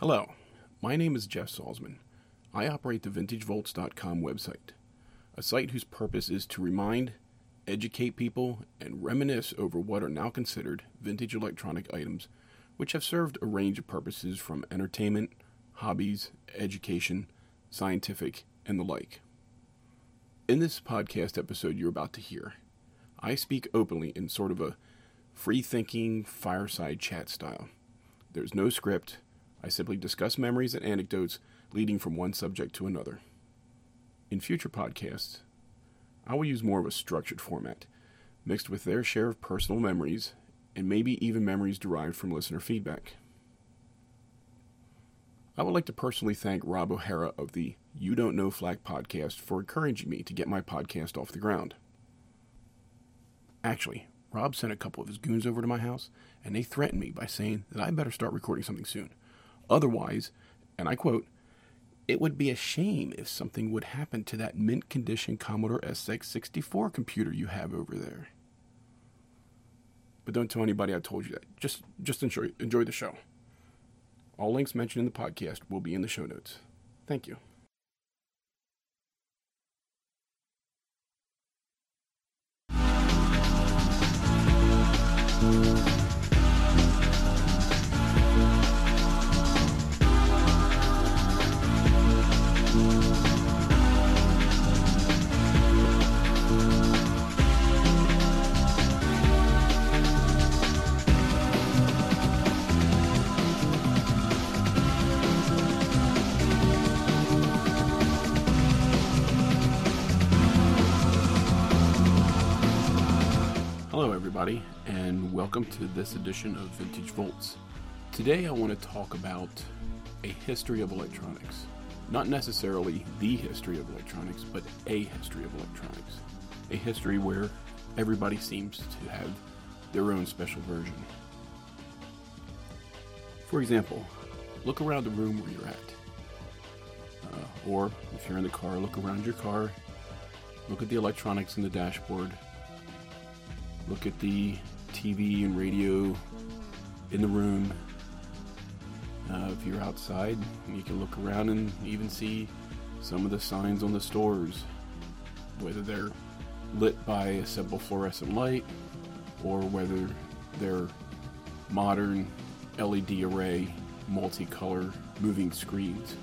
Hello, my name is Jeff Salzman. I operate the VintageVolts.com website, a site whose purpose is to remind, educate people, and reminisce over what are now considered vintage electronic items which have served a range of purposes from entertainment, hobbies, education, scientific, and the like. In this podcast episode you're about to hear, I speak openly in sort of a free thinking fireside chat style. There's no script I simply discuss memories and anecdotes leading from one subject to another. In future podcasts, I will use more of a structured format, mixed with their share of personal memories and maybe even memories derived from listener feedback. I would like to personally thank Rob O'Hara of the You Don't Know Flack podcast for encouraging me to get my podcast off the ground. Actually, Rob sent a couple of his goons over to my house, and they threatened me by saying that I better start recording something soon. Otherwise, and I quote, it would be a shame if something would happen to that mint condition Commodore SX64 computer you have over there. But don't tell anybody I told you that. Just just enjoy enjoy the show. All links mentioned in the podcast will be in the show notes. Thank you. Hello, everybody, and welcome to this edition of Vintage Volts. Today, I want to talk about a history of electronics. Not necessarily the history of electronics, but a history of electronics. A history where everybody seems to have their own special version. For example, look around the room where you're at. Uh, or if you're in the car, look around your car, look at the electronics in the dashboard, look at the TV and radio in the room. Uh, if you're outside, you can look around and even see some of the signs on the stores, whether they're lit by a simple fluorescent light or whether they're modern LED array multicolor moving screens.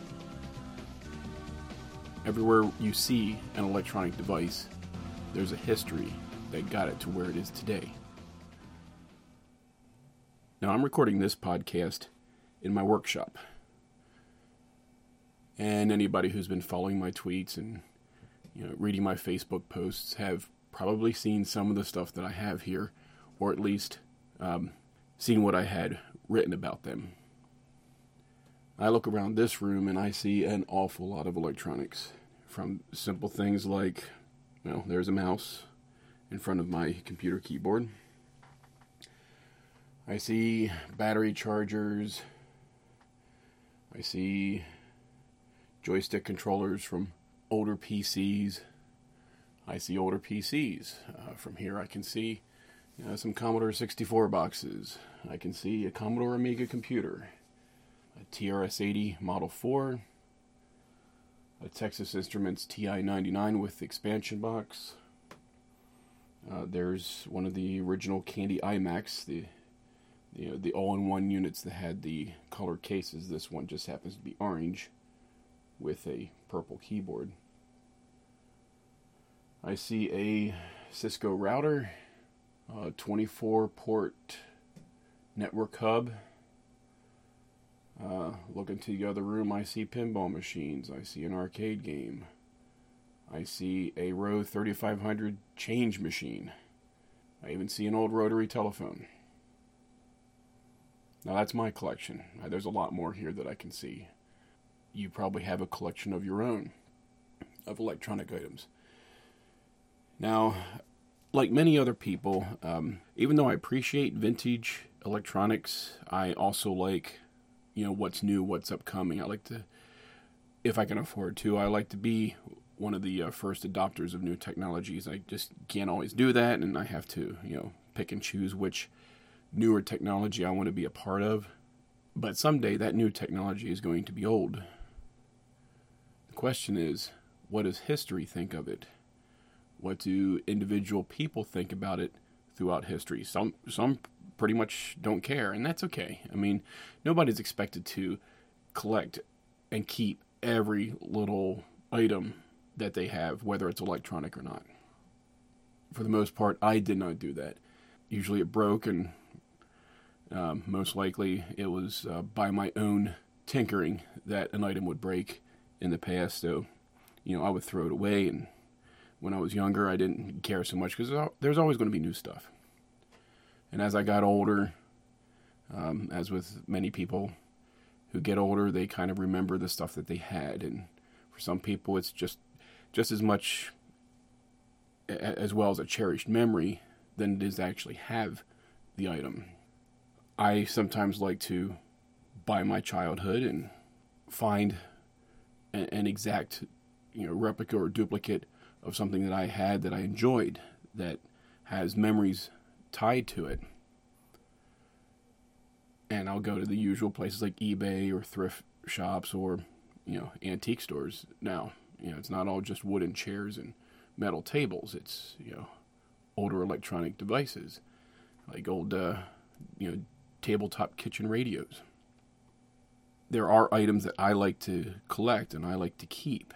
Everywhere you see an electronic device, there's a history that got it to where it is today. Now, I'm recording this podcast in my workshop. And anybody who's been following my tweets and you know reading my Facebook posts have probably seen some of the stuff that I have here, or at least um, seen what I had written about them. I look around this room and I see an awful lot of electronics, from simple things like, well, there's a mouse, in front of my computer keyboard. I see battery chargers. I see joystick controllers from older PCs. I see older PCs. Uh, from here, I can see you know, some Commodore 64 boxes. I can see a Commodore Amiga computer, a TRS 80 Model 4, a Texas Instruments TI 99 with expansion box, uh, there's one of the original Candy iMacs, the the, uh, the all-in-one units that had the color cases. This one just happens to be orange with a purple keyboard. I see a Cisco router, 24-port network hub. Uh, look into the other room, I see pinball machines. I see an arcade game. I see a Rode 3500 change machine. I even see an old rotary telephone. Now that's my collection. There's a lot more here that I can see. You probably have a collection of your own of electronic items. Now, like many other people, um, even though I appreciate vintage electronics, I also like, you know, what's new, what's upcoming. I like to, if I can afford to, I like to be one of the uh, first adopters of new technologies. I just can't always do that, and I have to, you know, pick and choose which newer technology I want to be a part of. But someday that new technology is going to be old. The question is, what does history think of it? What do individual people think about it throughout history? Some some pretty much don't care, and that's okay. I mean, nobody's expected to collect and keep every little item that they have, whether it's electronic or not. For the most part, I did not do that. Usually it broke, and um, most likely it was uh, by my own tinkering that an item would break in the past. So, you know, I would throw it away. And when I was younger, I didn't care so much because there's always going to be new stuff. And as I got older, um, as with many people who get older, they kind of remember the stuff that they had. And for some people, it's just just as much as well as a cherished memory than it is to actually have the item. I sometimes like to buy my childhood and find an, exact, you know, replica or duplicate of something that I had that I enjoyed that has memories tied to it. And I'll go to the usual places like eBay or thrift shops or, you know, antique stores now. You know, it's not all just wooden chairs and metal tables. It's, you know, older electronic devices like old, uh, you know, tabletop kitchen radios. There are items that I like to collect and I like to keep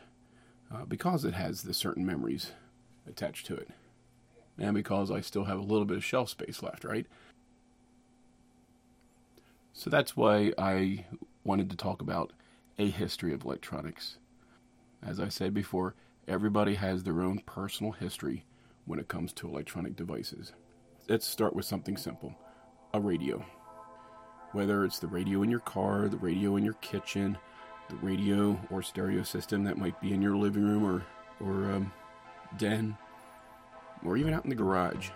uh, because it has the certain memories attached to it. And because I still have a little bit of shelf space left, right? So that's why I wanted to talk about a history of electronics. As I said before, everybody has their own personal history when it comes to electronic devices. Let's start with something simple a radio. Whether it's the radio in your car, the radio in your kitchen, the radio or stereo system that might be in your living room or, or um, den, or even out in the garage.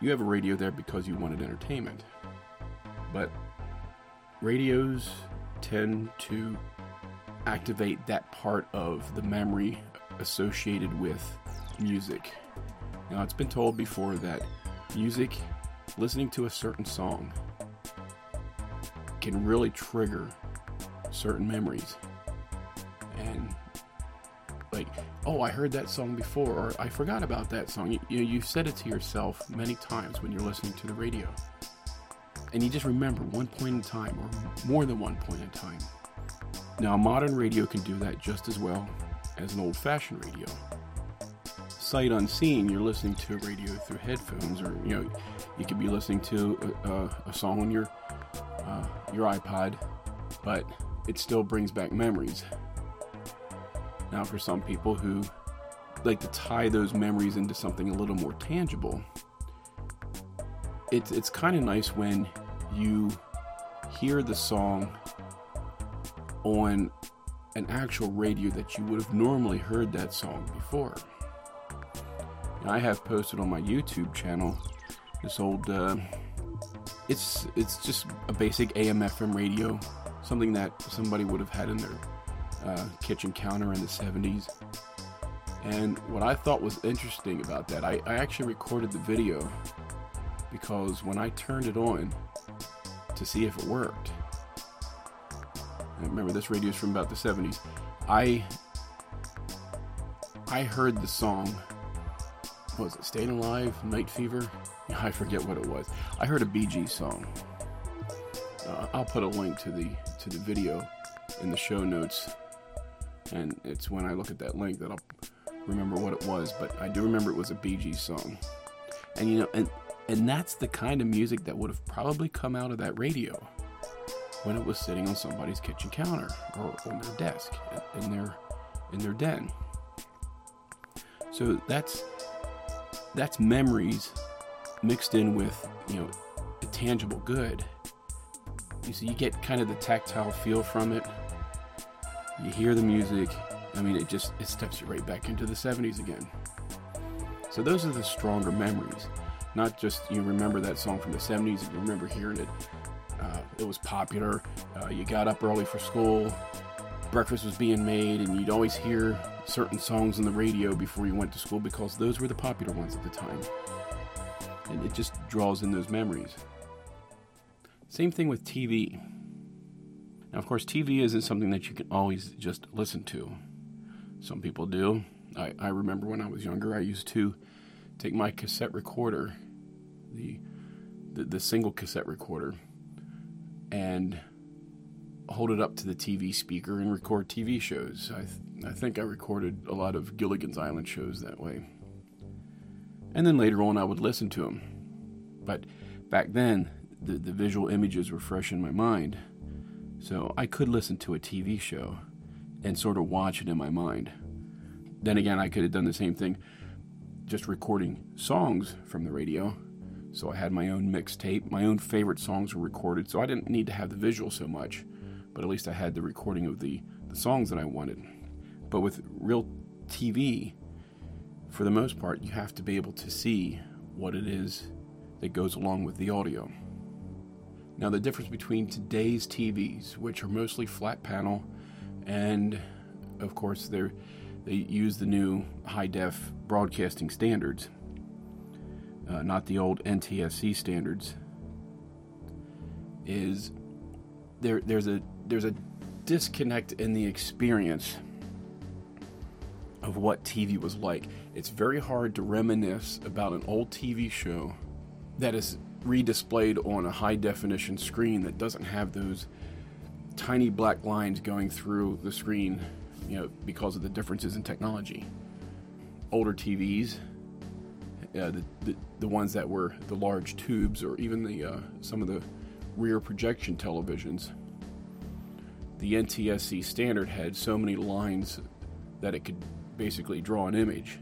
You have a radio there because you wanted entertainment. But radios tend to activate that part of the memory associated with music. Now, it's been told before that music, listening to a certain song, can really trigger certain memories. And like, oh, I heard that song before, or I forgot about that song. You, know, you've said it to yourself many times when you're listening to the radio. And you just remember one point in time, or more than one point in time. Now, modern radio can do that just as well as an old fashioned radio. Sight unseen, you're listening to a radio through headphones, or you know, you could be listening to a, a song on your uh, your iPod, but it still brings back memories. Now, for some people who like to tie those memories into something a little more tangible, it's it's kind of nice when you hear the song on an actual radio that you would have normally heard that song before. I have posted on my YouTube channel this old uh, it's it's just a basic AM/FM radio, something that somebody would have had in their uh, kitchen counter in the 70s. And what I thought was interesting about that, I, I actually recorded the video because when I turned it on to see if it worked, remember this radio is from about the 70s. I I heard the song. was it Staying Alive, Night Fever? I forget what it was. I heard a Gees song. Uh, I'll put a link to the to the video in the show notes, and it's when I look at that link that I'll remember what it was. But I do remember it was a Gees song, and you know, and and that's the kind of music that would have probably come out of that radio when it was sitting on somebody's kitchen counter or on their desk in their in their den. So that's that's memories mixed in with you know the tangible good. You see, you get kind of the tactile feel from it. You hear the music. I mean, it just it steps you right back into the 70s again. So those are the stronger memories. Not just you remember that song from the 70s and you remember hearing it. It was popular. Uh, you got up early for school. Breakfast was being made, and you'd always hear certain songs on the radio before you went to school because those were the popular ones at the time and it just draws in those memories. Same thing with TV. Now, of course, TV isn't something that you can always just listen to. Some people do. I, I remember when I was younger, I used to take my cassette recorder, the, the, the single cassette recorder, and hold it up to the TV speaker and record TV shows. I, th- I think I recorded a lot of Gilligan's Island shows that way. And then later on, I would listen to them. But back then, the, the visual images were fresh in my mind. So I could listen to a TV show and sort of watch it in my mind. Then again, I could have done the same thing, just recording songs from the radio. So I had my own mixtape. My own favorite songs were recorded, so I didn't need to have the visual so much, but at least I had the recording of the, the songs that I wanted. But with real TV, for the most part, you have to be able to see what it is that goes along with the audio. Now, the difference between today's TVs, which are mostly flat panel, and of course, they use the new high def broadcasting standards, uh, not the old NTSC standards, is there, there's, a, there's a disconnect in the experience of what TV was like. It's very hard to reminisce about an old TV show that is redisplayed on a high definition screen that doesn't have those tiny black lines going through the screen, you know, because of the differences in technology. Older TVs, uh, the, the, the ones that were the large tubes, or even the uh, some of the rear projection televisions, the NTSC standard had so many lines that it could basically draw an image,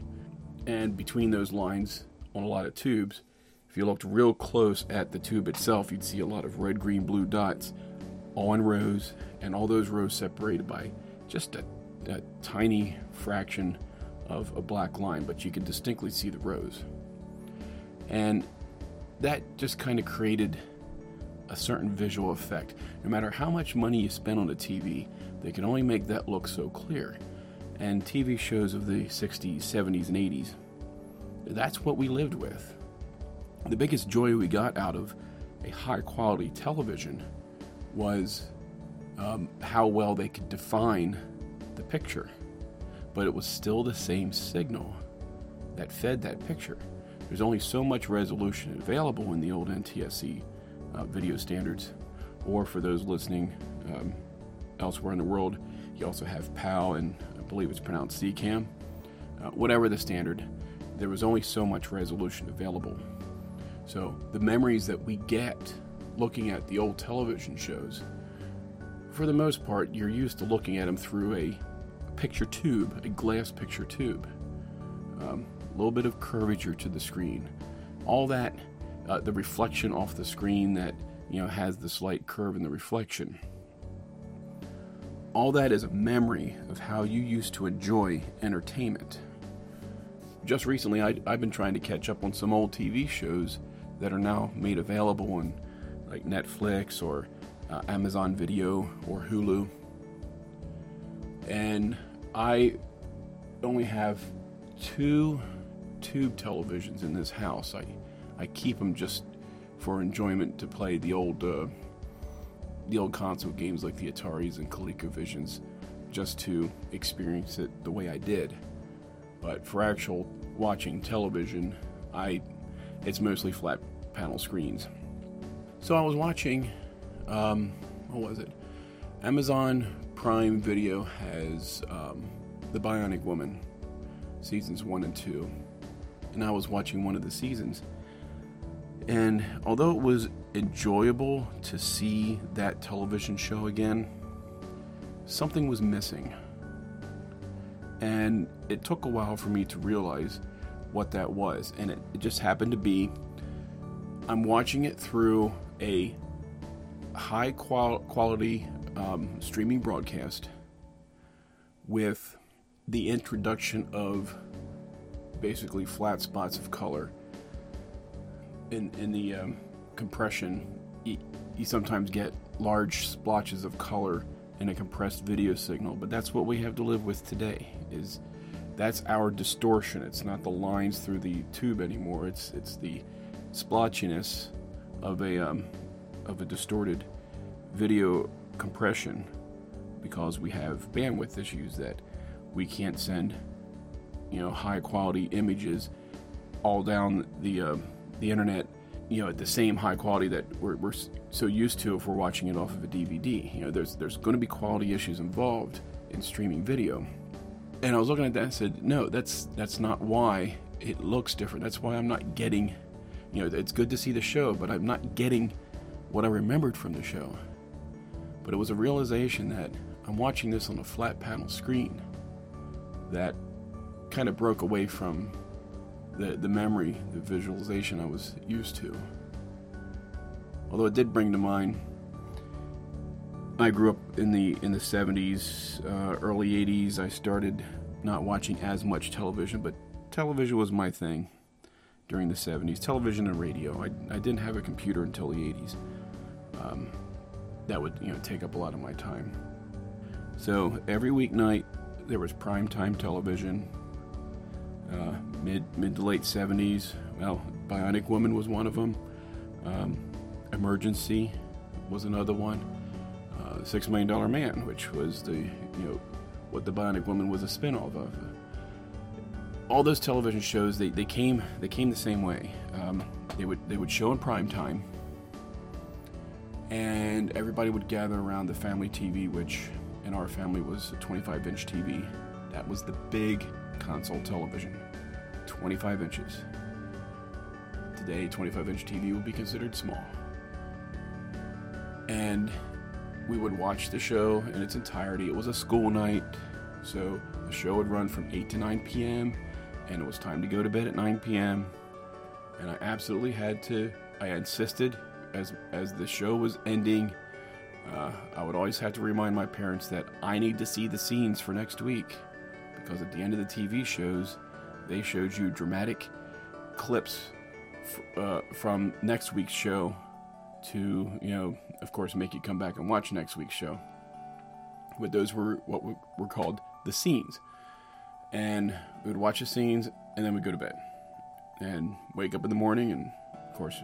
and between those lines on a lot of tubes if you looked real close at the tube itself, you'd see a lot of red, green, blue dots all in rows, and all those rows separated by just a, a tiny fraction of a black line, but you could distinctly see the rows. And that just kind of created a certain visual effect. No matter how much money you spend on a TV, they can only make that look so clear. And TV shows of the 60s, 70s, and 80s, that's what we lived with the biggest joy we got out of a high quality television was um, how well they could define the picture. But it was still the same signal that fed that picture. There's only so much resolution available in the old NTSC uh, video standards, or for those listening um, elsewhere in the world, you also have PAL and I believe it's pronounced SECAM. Uh, whatever the standard, there was only so much resolution available. So the memories that we get looking at the old television shows, for the most part, you're used to looking at them through a picture tube, a glass picture tube. Um, little bit of curvature to the screen. All that, uh, the reflection off the screen that you know has the slight curve in the reflection. All that is a memory of how you used to enjoy entertainment. Just recently, I, I've been trying to catch up on some old TV shows that are now made available on like Netflix or uh, Amazon Video or Hulu. And I only have two tube televisions in this house. I I keep them just for enjoyment to play the old uh, the old console games like the Ataris and ColecoVisions, just to experience it the way I did. But for actual watching television, I it's mostly flat panel screens. So I was watching, um, what was it? Amazon Prime Video has um, The Bionic Woman, seasons one and two. And I was watching one of the seasons. And although it was enjoyable to see that television show again, something was missing. And it took a while for me to realize what that was. And it, it just happened to be I'm watching it through a high qual- quality um, streaming broadcast with the introduction of basically flat spots of color. In, in the um, compression, you, you sometimes get large splotches of color in a compressed video signal, but that's what we have to live with today. Is that's our distortion. It's not the lines through the tube anymore. It's it's the splotchiness of a um, of a distorted video compression because we have bandwidth issues that we can't send you know high quality images all down the uh, the internet you know at the same high quality that we're, we're so used to if we're watching it off of a DVD you know there's there's going to be quality issues involved in streaming video. And I was looking at that and said no that's that's not why it looks different. That's why I'm not getting you know it's good to see the show but I'm not getting what I remembered from the show. But it was a realization that I'm watching this on a flat panel screen that kind of broke away from the, the memory, the visualization I was used to. Although it did bring to mind, I grew up in the in the 70s, uh, early 80s. I started not watching as much television, but television was my thing during the 70s. Television and radio. I, I didn't have a computer until the 80s. Um, that would you know take up a lot of my time. So every weeknight there was prime time television. Uh, mid mid to late 70s. Well, Bionic Woman was one of them. Um, Emergency was another one. Uh, Six Million Dollar Man, which was the you know what the Bionic Woman was a spin-off of. all those television shows they, they came they came the same way. Um, they would they would show in prime time, and everybody would gather around the family TV, which in our family was a 25 inch TV. That was the big console television, 25 inches. Today, 25 inch TV would be considered small. And we would watch the show in its entirety. It was a school night, so the show would run from 8 to 9 p.m., and it was time to go to bed at 9 p.m. And I absolutely had to, I insisted as, as the show was ending uh, I would always have to remind my parents that I need to see the scenes for next week because at the end of the TV shows, they showed you dramatic clips f- uh, from next week's show to, you know, of course, make you come back and watch next week's show. But those were what were called the scenes. And we would watch the scenes and then we'd go to bed and wake up in the morning. And of course,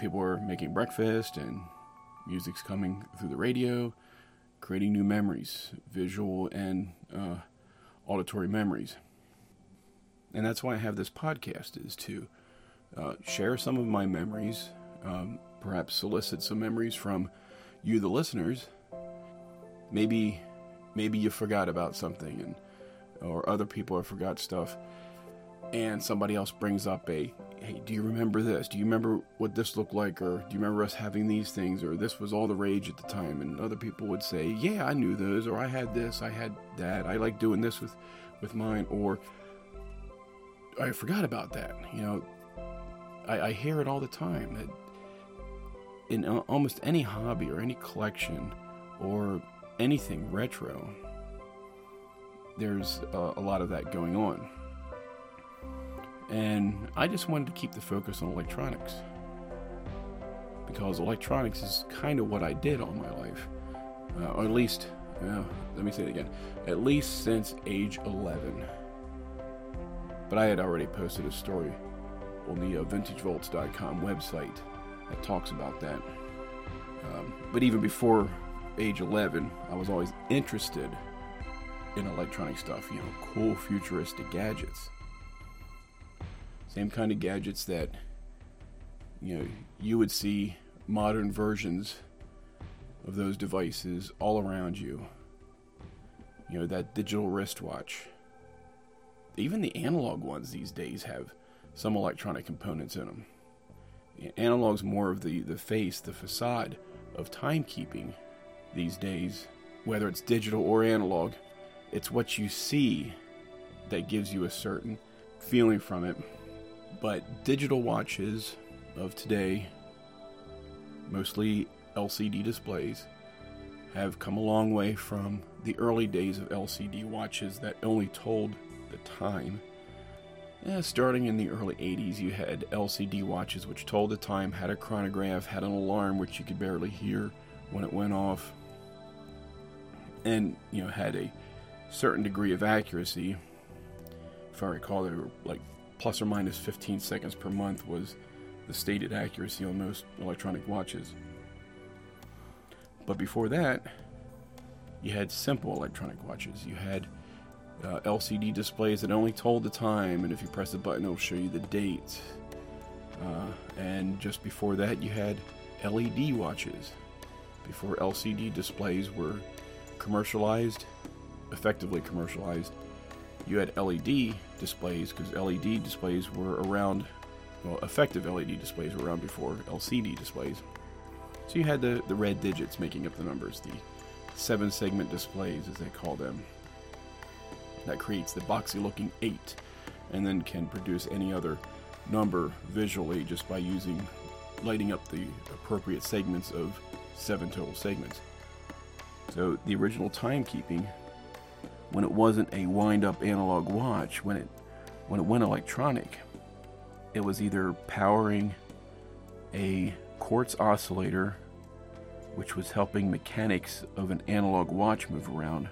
people were making breakfast and Music's coming through the radio, creating new memories, visual and uh, auditory memories. And that's why I have this podcast is to uh, share some of my memories, um, perhaps solicit some memories from you, the listeners. Maybe, maybe you forgot about something, and or other people have forgot stuff, and somebody else brings up a hey, do you remember this? Do you remember what this looked like? Or do you remember us having these things? Or this was all the rage at the time. And other people would say, yeah, I knew those. Or I had this, I had that. I like doing this with, with mine. Or I forgot about that. You know, I, I hear it all the time that in almost any hobby or any collection or anything retro, there's a, a lot of that going on. And I just wanted to keep the focus on electronics. Because electronics is kind of what I did all my life. Uh, or at least, well, let me say it again, at least since age 11. But I had already posted a story on the uh, vintagevolts.com website that talks about that. Um, but even before age 11, I was always interested in electronic stuff, you know, cool futuristic gadgets. Same kind of gadgets that you know you would see modern versions of those devices all around you. You know, that digital wristwatch. Even the analog ones these days have some electronic components in them. Analog's more of the, the face, the facade of timekeeping these days, whether it's digital or analog. It's what you see that gives you a certain feeling from it. But digital watches of today, mostly LCD displays, have come a long way from the early days of LCD watches that only told the time. Yeah, starting in the early 80s, you had LCD watches which told the time, had a chronograph, had an alarm which you could barely hear when it went off, and you know had a certain degree of accuracy. If I recall, they were like plus or minus 15 seconds per month was the stated accuracy on most electronic watches. But before that, you had simple electronic watches. You had uh, LCD displays that only told the time, and if you press the button, it'll show you the date. Uh, and just before that, you had LED watches. Before LCD displays were commercialized, effectively commercialized, you had LED displays because LED displays were around, well, effective LED displays were around before LCD displays. So you had the, the red digits making up the numbers, the seven segment displays as they call them. That creates the boxy looking 8 and then can produce any other number visually just by using lighting up the appropriate segments of seven total segments. So the original timekeeping, when it wasn't a wind-up analog watch, when it when it went electronic, it was either powering a quartz oscillator, which was helping mechanics of an analog watch move around,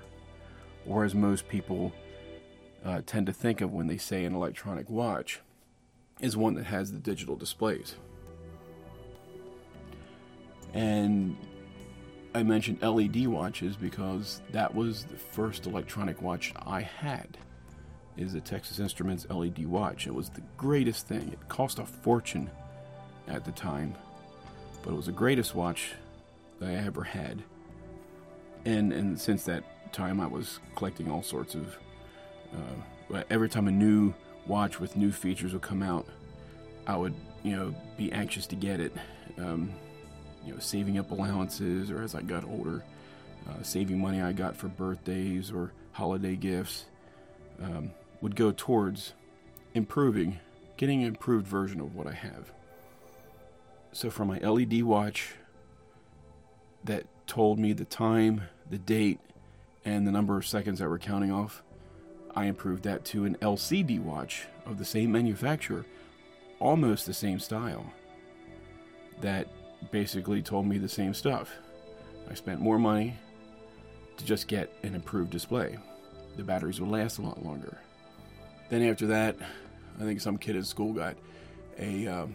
or as most people uh, tend to think of when they say an electronic watch, is one that has the digital displays. And I mentioned LED watches because that was the first electronic watch I had. Is a Texas Instruments LED watch. It was the greatest thing. It cost a fortune at the time, but it was the greatest watch that I ever had. And and since that time, I was collecting all sorts of. Uh, every time a new watch with new features would come out, I would you know be anxious to get it. Um, you know, saving up allowances, or as I got older, uh, saving money I got for birthdays or holiday gifts, um, would go towards improving, getting an improved version of what I have. So for my LED watch that told me the time, the date, and the number of seconds that we're counting off, I improved that to an LCD watch of the same manufacturer, almost the same style, that basically told me the same stuff. I spent more money to just get an improved display. The batteries would last a lot longer. Then after that, I think some kid at school got a um,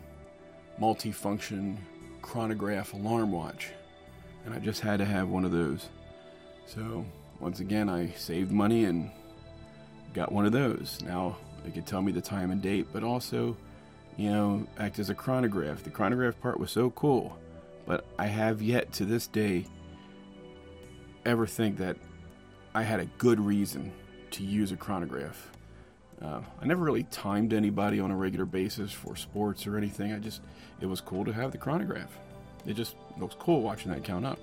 multi-function chronograph alarm watch, and I just had to have one of those. So once again, I saved money and got one of those. Now it could tell me the time and date, but also you know, act as a chronograph. The chronograph part was so cool, but I have yet to this day ever think that I had a good reason to use a chronograph. Uh, I never really timed anybody on a regular basis for sports or anything. I just, it was cool to have the chronograph. It just looks cool watching that count up.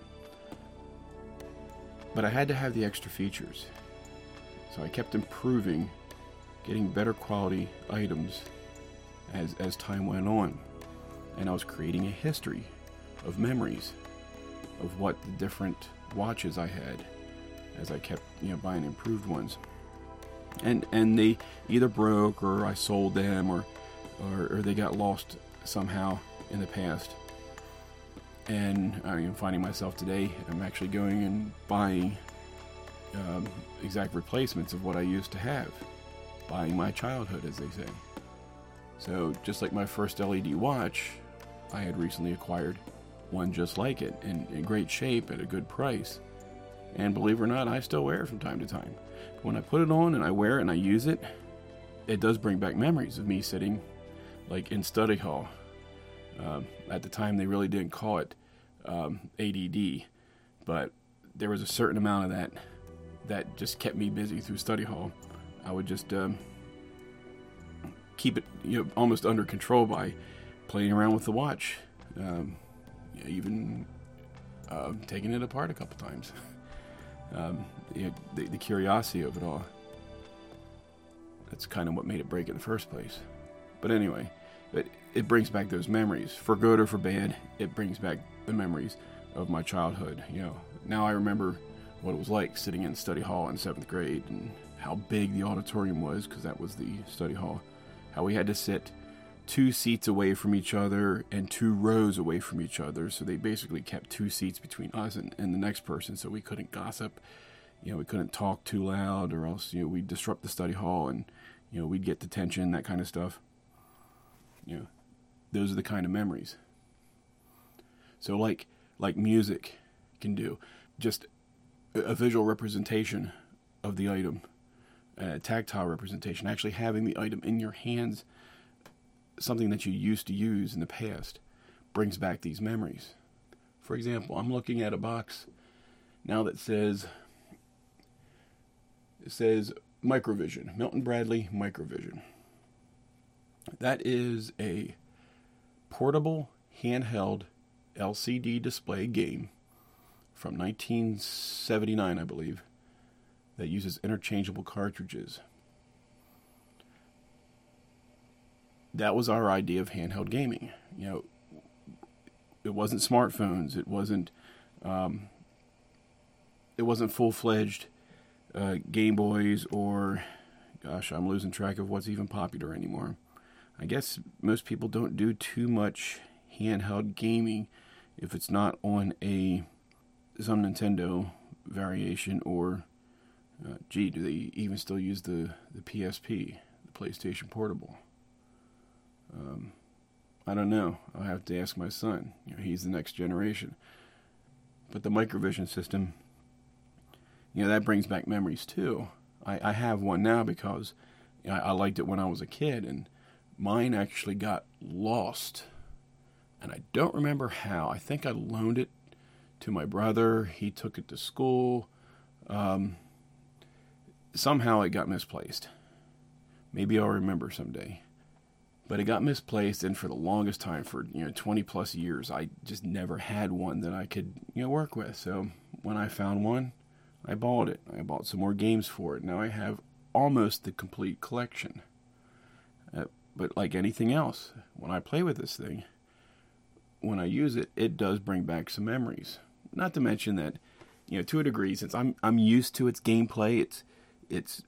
But I had to have the extra features. So I kept improving, getting better quality items as, as time went on. And I was creating a history of memories of what the different watches I had as I kept you know buying improved ones. And and they either broke or I sold them or or, or they got lost somehow in the past. And I am finding myself today, I'm actually going and buying um, exact replacements of what I used to have, buying my childhood, as they say. So, just like my first LED watch, I had recently acquired one just like it in, in great shape at a good price. And believe it or not, I still wear it from time to time. But when I put it on and I wear it and I use it, it does bring back memories of me sitting like in study hall. Um, at the time, they really didn't call it um, ADD, but there was a certain amount of that that just kept me busy through study hall. I would just um, keep it you know almost under control by playing around with the watch, um, even uh, taking it apart a couple times. um, the, the curiosity of it all. That's kind of what made it break in the first place. But anyway, it, it brings back those memories. For good or for bad, it brings back the memories of my childhood. You know, now I remember what it was like sitting in study hall in seventh grade and how big the auditorium was because that was the study hall how we had to sit two seats away from each other and two rows away from each other. So they basically kept two seats between us and, and the next person so we couldn't gossip. You know, we couldn't talk too loud or else, you know, we'd disrupt the study hall and, you know, we'd get detention, that kind of stuff. You know, those are the kind of memories. So like like music can do, just a visual representation of the item, a tactile representation, actually having the item in your hands, something that you used to use in the past, brings back these memories. For example, I'm looking at a box now that says it says Microvision, Milton Bradley Microvision. That is a portable handheld LCD display game from 1979, I believe, that uses interchangeable cartridges. That was our idea of handheld gaming. You know, it wasn't smartphones. It wasn't. Um, it wasn't full fledged uh, Game Boys or, gosh, I'm losing track of what's even popular anymore. I guess most people don't do too much handheld gaming if it's not on a some Nintendo variation or uh, gee, do they even still use the the PSP, the PlayStation Portable? Um, I don't know. I'll have to ask my son. You know, he's the next generation. But the microvision system, you know, that brings back memories too. I, I have one now because I, I liked it when I was a kid, and mine actually got lost and I don't remember how. I think I loaned it to my brother. He took it to school. Um, somehow it got misplaced. Maybe I'll remember someday. But it got misplaced, and for the longest time, for you know 20 plus years, I just never had one that I could you know work with. So when I found one, I bought it. I bought some more games for it. Now I have almost the complete collection. Uh, but like anything else, when I play with this thing, when I use it, it does bring back some memories. Not to mention that, you know, to a degree, since I'm I'm used to its gameplay, it's it's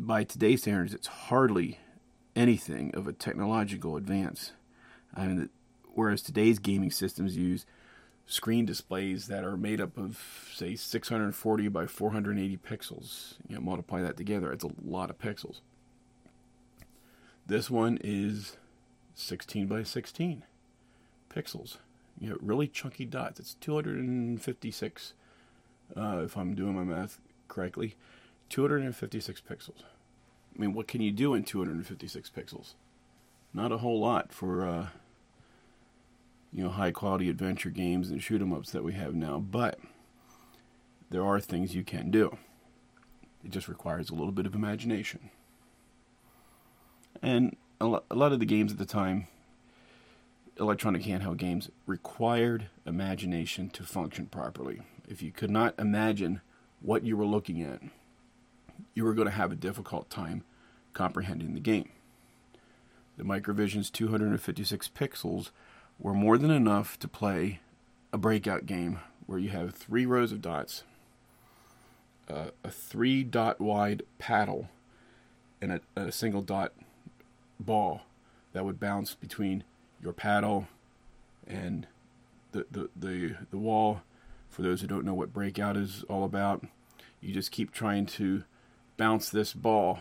by today's standards, it's hardly anything of a technological advance. I mean, whereas today's gaming systems use screen displays that are made up of say 640 by 480 pixels. You know, multiply that together, it's a lot of pixels. This one is 16 by 16 pixels. You know, really chunky dots. It's 256, uh, if I'm doing my math correctly, 256 pixels. I mean, what can you do in 256 pixels? Not a whole lot for, uh, you know, high quality adventure games and shoot 'em ups that we have now, but there are things you can do. It just requires a little bit of imagination. And a lot of the games at the time electronic handheld games required imagination to function properly. If you could not imagine what you were looking at, you were going to have a difficult time comprehending the game. The Microvision's 256 pixels were more than enough to play a breakout game where you have three rows of dots, uh, a three dot wide paddle, and a, a single dot ball that would bounce between your paddle and the, the, the, the wall. For those who don't know what breakout is all about, you just keep trying to bounce this ball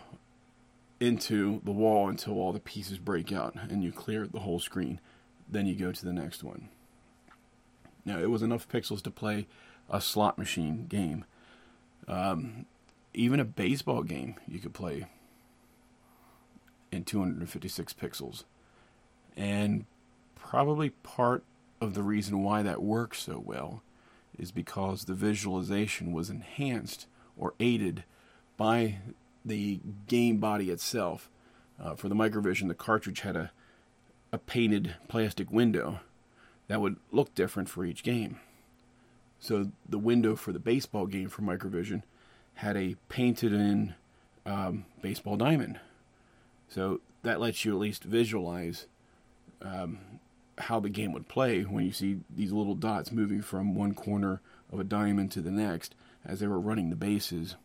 into the wall until all the pieces break out and you clear the whole screen. Then you go to the next one. Now, it was enough pixels to play a slot machine game. Um, even a baseball game you could play in 256 pixels. And probably part of the reason why that works so well is because the visualization was enhanced or aided by the game body itself. Uh, for the Microvision, the cartridge had a, a painted plastic window that would look different for each game. So the window for the baseball game for Microvision had a painted in um, baseball diamond. So that lets you at least visualize um, how the game would play when you see these little dots moving from one corner of a diamond to the next as they were running the bases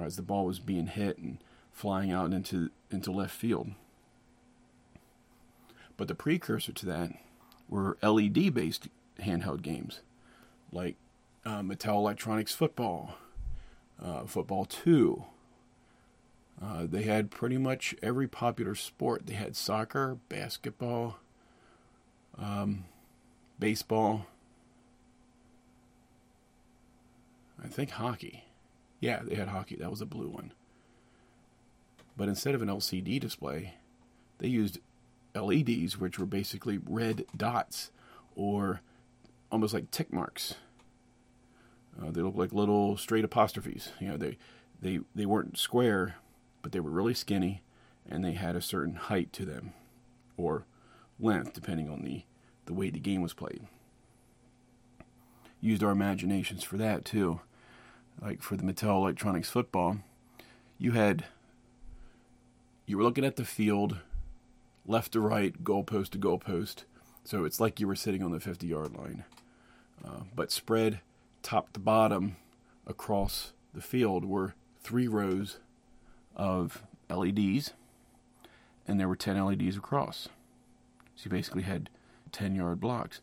as the ball was being hit and flying out into into left field. But the precursor to that were LED based handheld games like uh, Mattel Electronics Football, uh, Football 2. Uh, they had pretty much every popular sport. They had soccer, basketball, um, baseball. I think hockey. Yeah, they had hockey. That was a blue one. But instead of an LCD display, they used LEDs, which were basically red dots or almost like tick marks. Uh, they look like little straight apostrophes. You know, they they they weren't square, but they were really skinny, and they had a certain height to them, or length, depending on the the way the game was played. Used our imaginations for that too. Like for the Mattel Electronics football, you had you were looking at the field, left to right, goalpost to goalpost. So it's like you were sitting on the 50 yard line, uh, but spread top to bottom across the field were three rows of LEDs, and there were 10 LEDs across. So you basically had 10 yard blocks.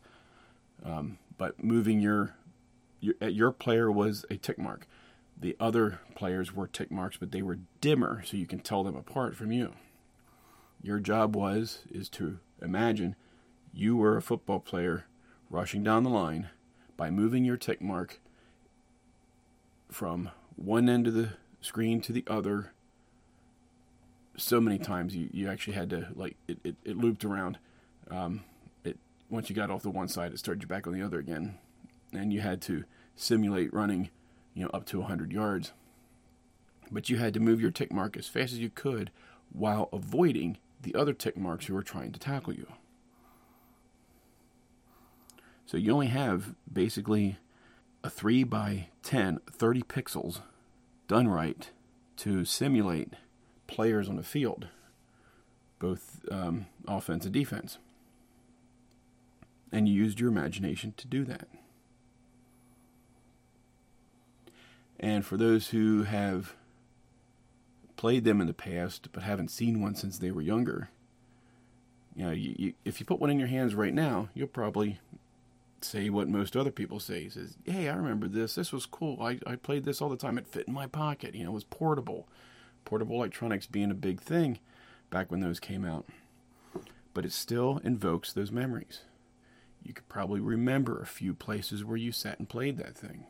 Um, but moving your, your your player was a tick mark. The other players were tick marks, but they were dimmer, so you can tell them apart from you. Your job was is to imagine you were a football player rushing down the line by moving your tick mark from one end of the screen to the other so many times you, you actually had to like it, it, it looped around um, it once you got off the one side it started you back on the other again and you had to simulate running you know up to 100 yards but you had to move your tick mark as fast as you could while avoiding the other tick marks who were trying to tackle you so you only have basically a 3 by 10, 30 pixels done right to simulate players on the field, both um, offense and defense. And you used your imagination to do that. And for those who have played them in the past but haven't seen one since they were younger, you know, you, you, if you put one in your hands right now, you'll probably say what most other people say. Says, "Hey, I remember this. This was cool. I, I played this all the time. It fit in my pocket. You know, it was portable. Portable electronics being a big thing back when those came out. But it still invokes those memories. You could probably remember a few places where you sat and played that thing.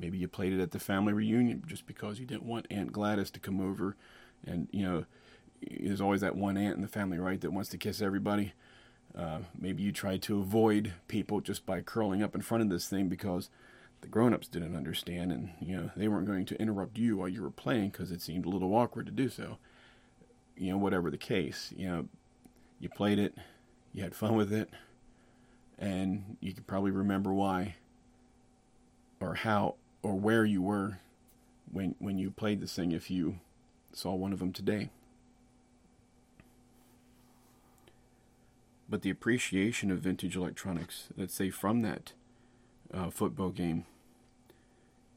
Maybe you played it at the family reunion just because you didn't want Aunt Gladys to come over, and you know, there's always that one aunt in the family, right, that wants to kiss everybody." Uh, maybe you tried to avoid people just by curling up in front of this thing because the grown-ups didn't understand and you know they weren't going to interrupt you while you were playing because it seemed a little awkward to do so you know whatever the case you know you played it you had fun with it and you could probably remember why or how or where you were when when you played this thing if you saw one of them today but the appreciation of vintage electronics, let's say from that uh, football game,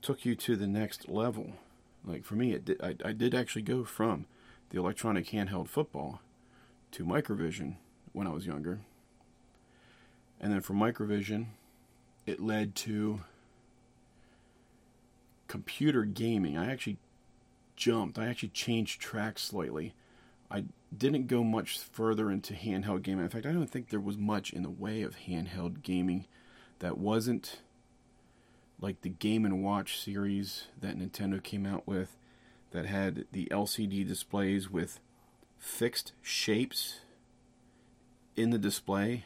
took you to the next level. Like for me, it did, I, I did actually go from the electronic handheld football to Microvision when I was younger. And then from Microvision, it led to computer gaming. I actually jumped, I actually changed tracks slightly. I didn't go much further into handheld gaming. In fact, I don't think there was much in the way of handheld gaming that wasn't like the Game and Watch series that Nintendo came out with that had the LCD displays with fixed shapes in the display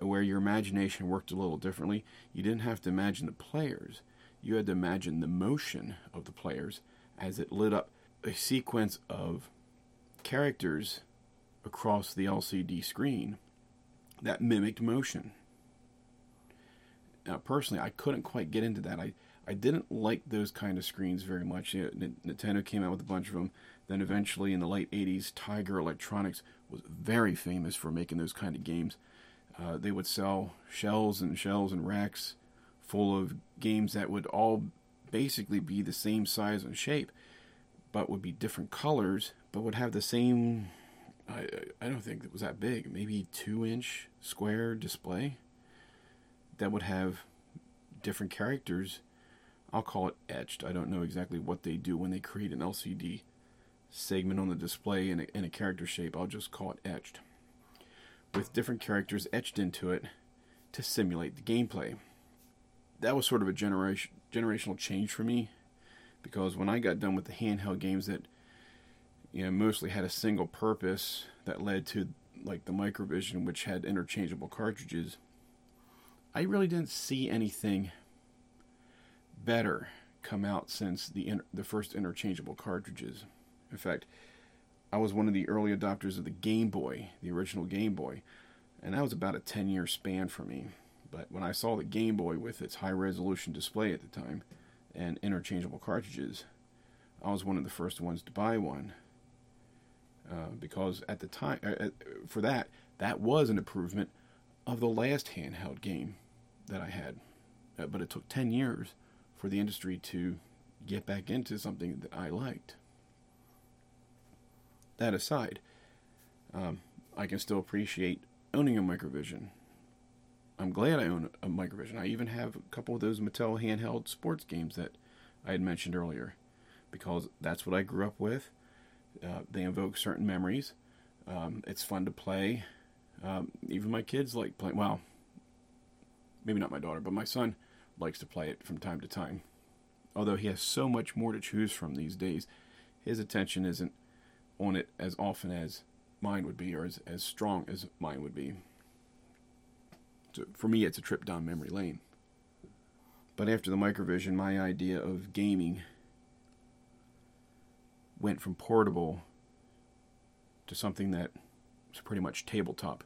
where your imagination worked a little differently. You didn't have to imagine the players. You had to imagine the motion of the players as it lit up a sequence of characters across the LCD screen that mimicked motion. Now, personally, I couldn't quite get into that. I, I didn't like those kind of screens very much. Nintendo came out with a bunch of them. Then eventually, in the late 80s, Tiger Electronics was very famous for making those kind of games. Uh, they would sell shelves and shelves and racks full of games that would all basically be the same size and shape, but would be different colors, but would have the same. I I don't think it was that big. Maybe two inch square display. That would have different characters. I'll call it etched. I don't know exactly what they do when they create an LCD segment on the display in a, in a character shape. I'll just call it etched. with different characters etched into it to simulate the gameplay. That was sort of a generation generational change for me because when I got done with the handheld games that you know mostly had a single purpose that led to like the Microvision which had interchangeable cartridges, I really didn't see anything better come out since the inter- the first interchangeable cartridges. In fact, I was one of the early adopters of the Game Boy, the original Game Boy, and that was about a 10 year span for me. But when I saw the Game Boy with its high resolution display at the time and interchangeable cartridges, I was one of the first ones to buy one. Uh, because at the time, uh, uh for that, that was an improvement of the last handheld game that I had. Uh, but it took 10 years for the industry to get back into something that I liked. That aside, um, I can still appreciate owning a Microvision. I'm glad I own a Microvision. I even have a couple of those Mattel handheld sports games that I had mentioned earlier because that's what I grew up with. Uh, they invoke certain memories. Um, it's fun to play. Um, even my kids like playing. Well, maybe not my daughter, but my son likes to play it from time to time. Although he has so much more to choose from these days, his attention isn't on it as often as mine would be, or as, as strong as mine would be. So for me, it's a trip down memory lane. But after the Microvision, my idea of gaming went from portable to something that was pretty much tabletop.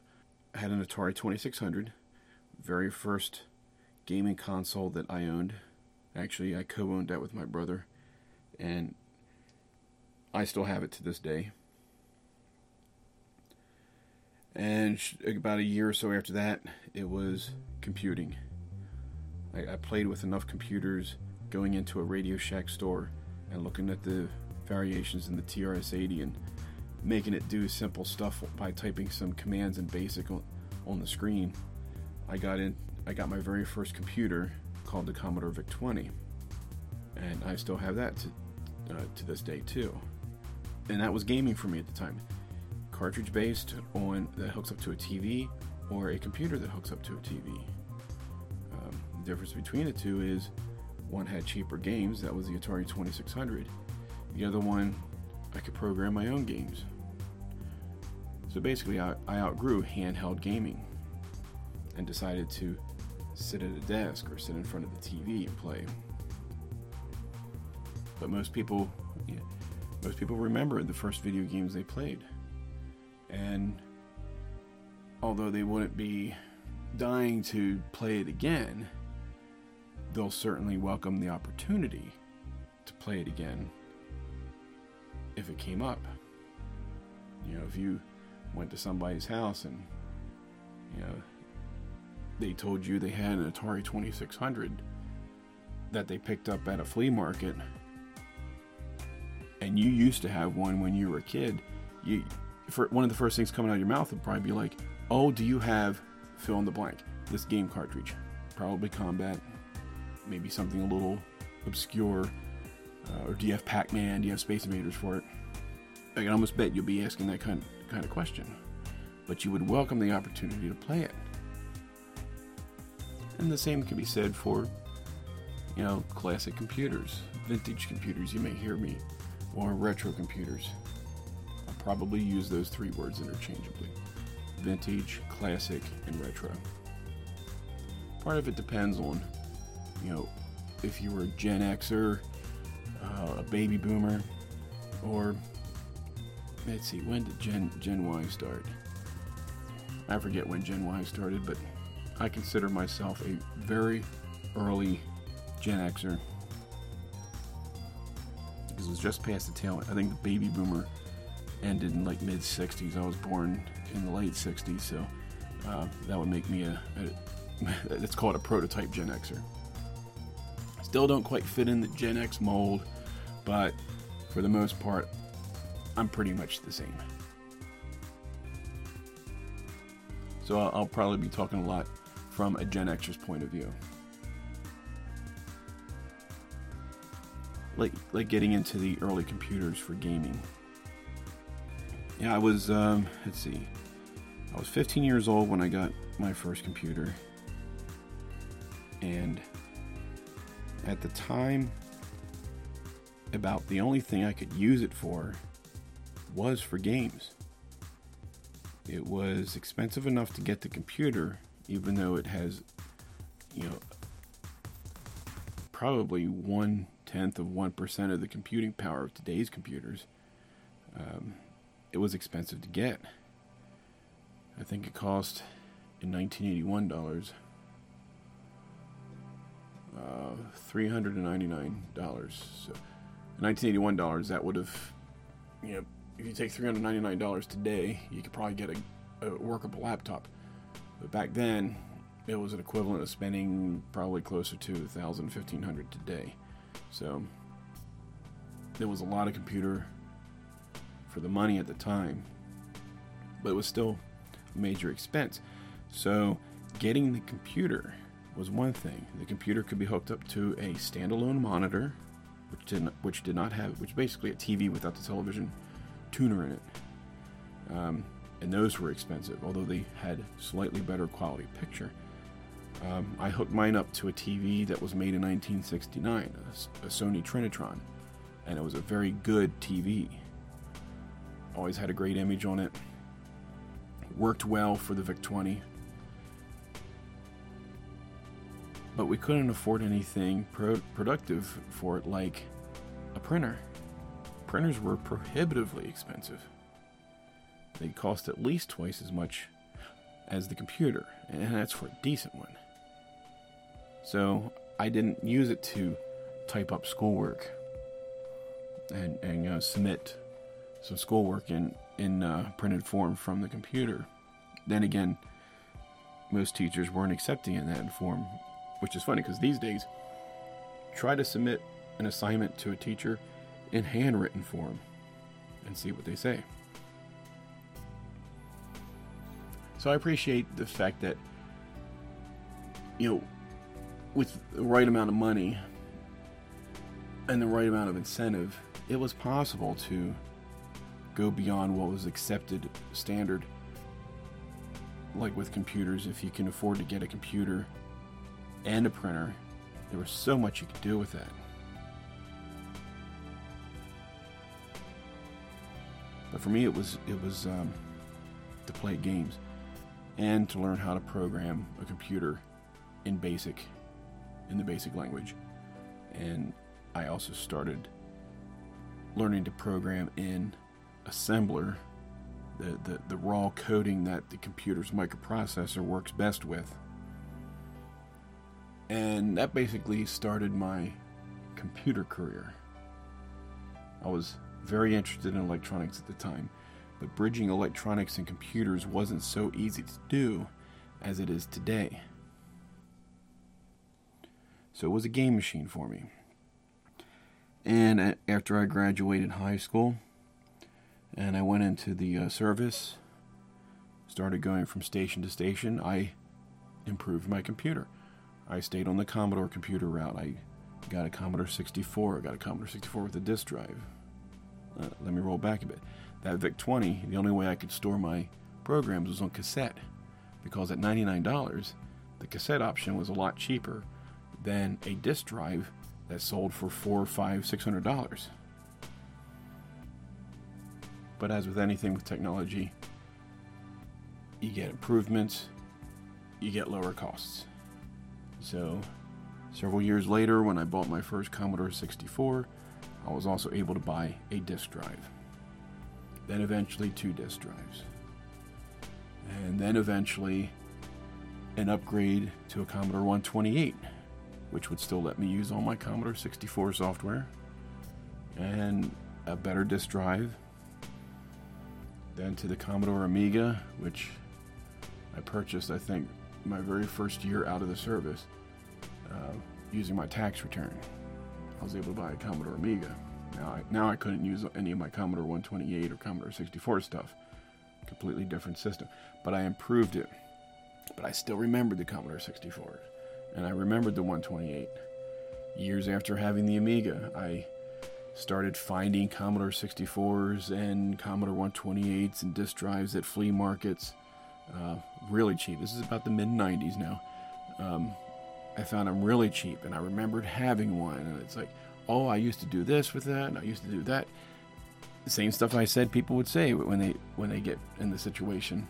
I had an Atari 2600, very first gaming console that I owned. Actually, I co owned that with my brother, and I still have it to this day. And about a year or so after that, it was computing. I, I played with enough computers going into a Radio Shack store and looking at the variations in the TRS 80 and making it do simple stuff by typing some commands in BASIC on, on the screen. I got in I got my very first computer called the Commodore VIC-20, and I still have that to, uh, to this day too. And that was gaming for me at the time, cartridge based on that hooks up to a TV or a computer that hooks up to a TV. Um, the difference between the two is one had cheaper games, that was the Atari 2600. The other one, I could program my own games. So basically, I, I outgrew handheld gaming and decided to sit at a desk or sit in front of the TV and play. But most people, most people remember the first video games they played, and although they wouldn't be dying to play it again, they'll certainly welcome the opportunity to play it again if it came up. You know, if you went to somebody's house and you know they told you they had an Atari 2600 that they picked up at a flea market and you used to have one when you were a kid, you for one of the first things coming out of your mouth would probably be like, "Oh, do you have fill in the blank this game cartridge? Probably Combat, maybe something a little obscure, uh, or do you have Pac-Man? Do you have Space Invaders for it?" I can almost bet you'll be asking that kind kind of question, but you would welcome the opportunity to play it. And the same can be said for, you know, classic computers, vintage computers, you may hear me, or retro computers. Probably use those three words interchangeably vintage, classic, and retro. Part of it depends on, you know, if you were a Gen Xer, uh, a baby boomer, or let's see, when did Gen Gen Y start? I forget when Gen Y started, but I consider myself a very early Gen Xer. Because it was just past the tail. I think the baby boomer ended in like mid 60s. I was born in the late 60s, so uh, that would make me a, a it's called a prototype Gen Xer. Still don't quite fit in the Gen X mold, but for the most part, I'm pretty much the same. So I'll, I'll probably be talking a lot from a Gen Xer's point of view. Like, like getting into the early computers for gaming. Yeah, I was, um, let's see, I was 15 years old when I got my first computer. And at the time, about the only thing I could use it for was for games. It was expensive enough to get the computer, even though it has, you know, probably one tenth of one percent of the computing power of today's computers. Um, it was expensive to get. I think it cost in 1981 dollars uh, $399. So, 1981 dollars that would have, you know, if you take $399 today, you could probably get a, a workable laptop. But back then, it was an equivalent of spending probably closer to 1000 1500 today. So, there was a lot of computer for the money at the time, but it was still a major expense. So, getting the computer was one thing. The computer could be hooked up to a standalone monitor, which did not, which did not have, which basically a TV without the television tuner in it. Um, and those were expensive, although they had slightly better quality picture. Um, I hooked mine up to a TV that was made in 1969, a, a Sony Trinitron, and it was a very good TV. Always had a great image on it. Worked well for the VIC 20. But we couldn't afford anything pro- productive for it, like a printer. Printers were prohibitively expensive. They cost at least twice as much as the computer, and that's for a decent one. So I didn't use it to type up schoolwork and, and uh, submit some schoolwork in, in uh, printed form from the computer. Then again, most teachers weren't accepting in that form, which is funny because these days, try to submit an assignment to a teacher in handwritten form and see what they say. So I appreciate the fact that, you know, with the right amount of money and the right amount of incentive, it was possible to go beyond what was accepted standard. Like with computers, if you can afford to get a computer and a printer, there was so much you could do with that. But for me, it was it was um, to play games and to learn how to program a computer in BASIC, in the BASIC language. And I also started learning to program in assembler, the, the, the raw coding that the computer's microprocessor works best with. And that basically started my computer career. I was very interested in electronics at the time, but bridging electronics and computers wasn't so easy to do as it is today. So it was a game machine for me. And after I graduated high school, and I went into the uh, service, started going from station to station, I improved my computer. I stayed on the Commodore computer route. I got a Commodore 64. I got a Commodore 64 with a disk drive. Uh, let me roll back a bit. That VIC 20, the only way I could store my programs was on cassette, because at $99, the cassette option was a lot cheaper than a disk drive that sold for four, five, six hundred dollars. But as with anything with technology, you get improvements, you get lower costs. So, several years later, when I bought my first Commodore 64, I was also able to buy a disk drive. Then eventually two disk drives. And then eventually an upgrade to a Commodore 128, which would still let me use all my Commodore 64 software, and a better disk drive. Then to the Commodore Amiga, which I purchased, I think, my very first year out of the service uh, using my tax return. I was able to buy a Commodore Amiga. Now I, now I couldn't use any of my Commodore 128 or Commodore 64 stuff. Completely different system. But I improved it. But I still remembered the Commodore 64. And I remembered the 128. Years after having the Amiga, I started finding Commodore 64s and Commodore 128s and disk drives at flea markets. uh, really cheap. This is about the mid 90s now. Um, I found them really cheap, and I remembered having one. And it's like, oh, I used to do this with that, and I used to do that. The same stuff I said people would say when they when they get in the situation.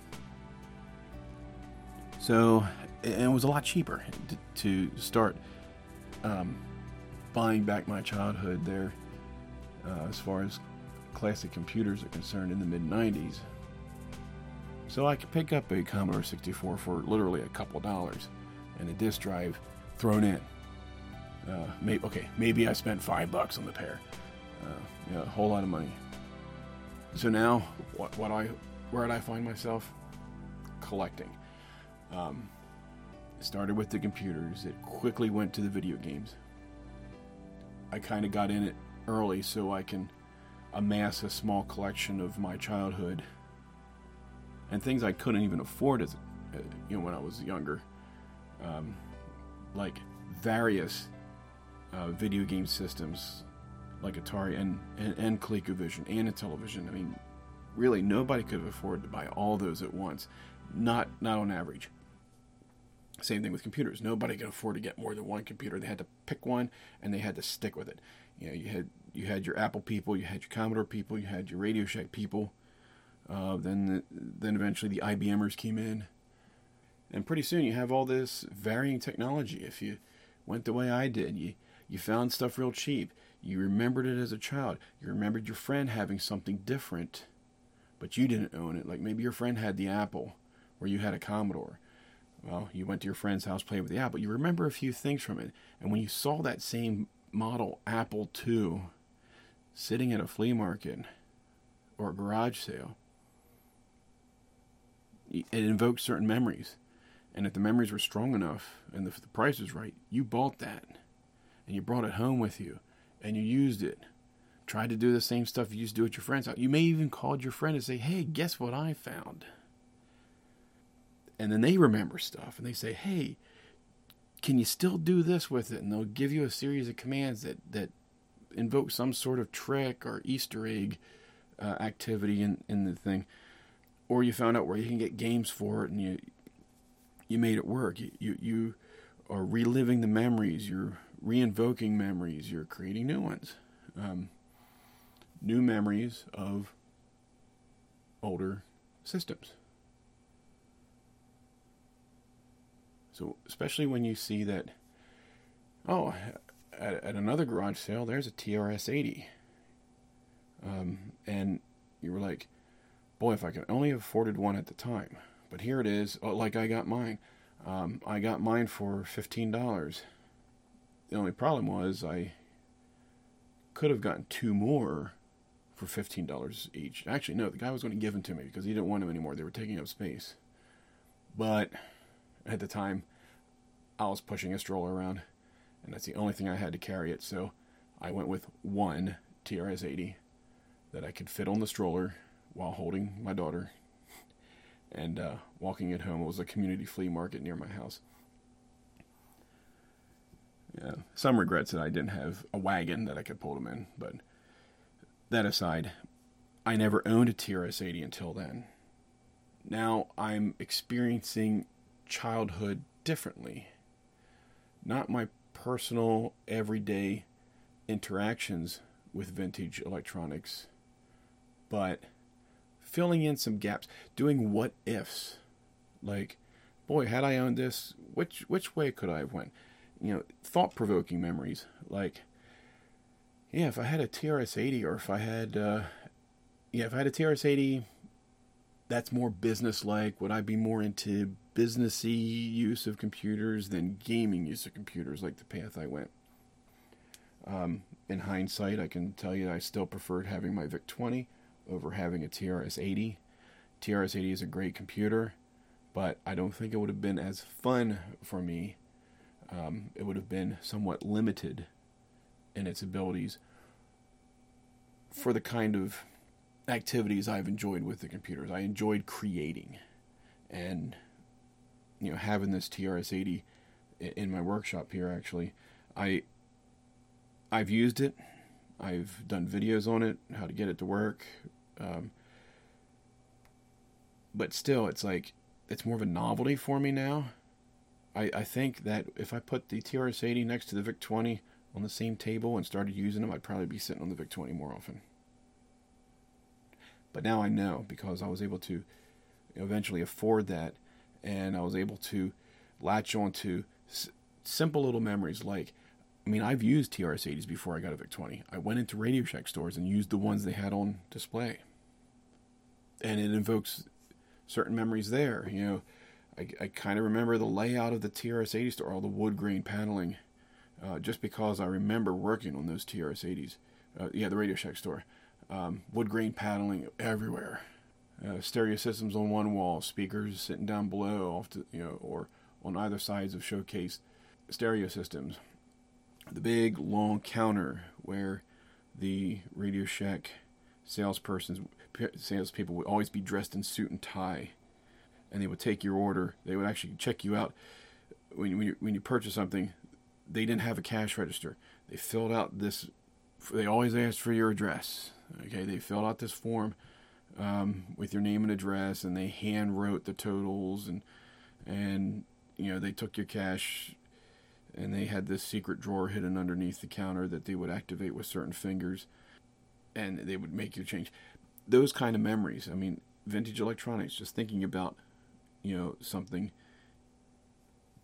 So it was a lot cheaper to, to start um, buying back my childhood there, uh, as far as classic computers are concerned in the mid 90s. So I could pick up a Commodore 64 for literally a couple dollars and a disk drive thrown in. Uh, okay, maybe I spent five bucks on the pair. Uh, yeah, a whole lot of money. So now, what, what I, where did I find myself? Collecting. Um, started with the computers. It quickly went to the video games. I kind of got in it early so I can amass a small collection of my childhood and things I couldn't even afford as uh, you know when I was younger, um, like various uh, video game systems like Atari and, and and ColecoVision and Intellivision. I mean, really nobody could afford to buy all those at once. Not not on average. Same thing with computers. Nobody could afford to get more than one computer. They had to pick one and they had to stick with it. You know, you had you had your Apple people, you had your Commodore people, you had your Radio Shack people. Uh, then the, then eventually the IBMers came in, and pretty soon you have all this varying technology. If you went the way I did, you you found stuff real cheap. You remembered it as a child. You remembered your friend having something different, but you didn't own it. Like maybe your friend had the Apple, where you had a Commodore well, you went to your friend's house, played with the Apple. You remember a few things from it. And when you saw that same model Apple II sitting at a flea market or a garage sale, it invoked certain memories. And if the memories were strong enough and if the price was right, you bought that and you brought it home with you and you used it. Tried to do the same stuff you used to do at your friend's house. You may even called your friend and say, "Hey, guess what I found?" And then they remember stuff and they say, "Hey, can you still do this with it?" And they'll give you a series of commands that that invoke some sort of trick or Easter egg uh, activity in in the thing, or you found out where you can get games for it and you you made it work. You you, you are reliving the memories. You're reinvoking memories. You're creating new ones. Um, new memories of older systems. So especially when you see that, oh, at, at another garage sale, there's a TRS-80, um, and you were like, boy, if I could only have afforded one at the time. But here it is, oh, like I got mine. Um, I got mine for fifteen dollars. The only problem was I could have gotten two more for fifteen dollars each. Actually, no, the guy was going to give them to me because he didn't want them anymore. They were taking up space. But at the time, I was pushing a stroller around, and that's the only thing I had to carry it. So I went with one TRS 80 that I could fit on the stroller while holding my daughter and uh, walking it home. It was a community flea market near my house. Yeah, some regrets that I didn't have a wagon that I could pull them in, but that aside, I never owned a TRS 80 until then. Now I'm experiencing childhood differently. Not my personal everyday interactions with vintage electronics, but filling in some gaps, doing what ifs. Like, boy, had I owned this, which which way could I have went? You know, thought provoking memories. Like, yeah, if I had a TRS-80, or if I had, uh, yeah, if I had a TRS-80 that's more business like? Would I be more into businessy use of computers than gaming use of computers, like the path I went? Um, in hindsight, I can tell you I still preferred having my VIC 20 over having a TRS 80. TRS 80 is a great computer, but I don't think it would have been as fun for me. Um, it would have been somewhat limited in its abilities for the kind of activities I've enjoyed with the computers. I enjoyed creating, and you know, having this TRS-80 in my workshop here. Actually, I I've used it. I've done videos on it, how to get it to work. Um, but still, it's like it's more of a novelty for me now. I, I think that if I put the TRS-80 next to the VIC-20 on the same table and started using them, I'd probably be sitting on the VIC-20 more often. But now I know because I was able to eventually afford that, and I was able to latch on to s- simple little memories like I mean, I've used TRS-80s before I got a VIC-20. I went into Radio Shack stores and used the ones they had on display. And it invokes certain memories there. You know, I, I kind of remember the layout of the TRS-80 store, all the wood grain paneling, uh, just because I remember working on those TRS-80s. Uh, yeah, the Radio Shack store. Um, wood grain paneling everywhere. Uh, stereo systems on one wall, speakers sitting down below, off to, you know, or on either sides of showcase stereo systems the big long counter where the Radio Shack salespersons, salespeople would always be dressed in suit and tie, and they would take your order. They would actually check you out when when you, when you purchase something. They didn't have a cash register. They filled out this. They always asked for your address. Okay, they filled out this form um, with your name and address, and they hand wrote the totals and and you know they took your cash and they had this secret drawer hidden underneath the counter that they would activate with certain fingers and they would make you change. Those kind of memories. I mean vintage electronics just thinking about you know something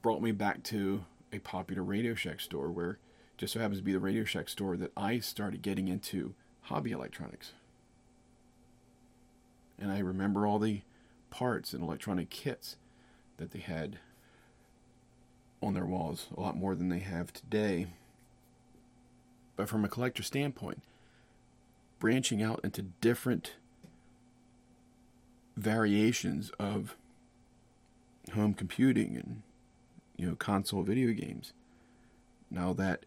brought me back to a popular radio shack store where just so happens to be the radio shack store that i started getting into hobby electronics and i remember all the parts and electronic kits that they had on their walls, a lot more than they have today. But from a collector standpoint, branching out into different variations of home computing and you know console video games now that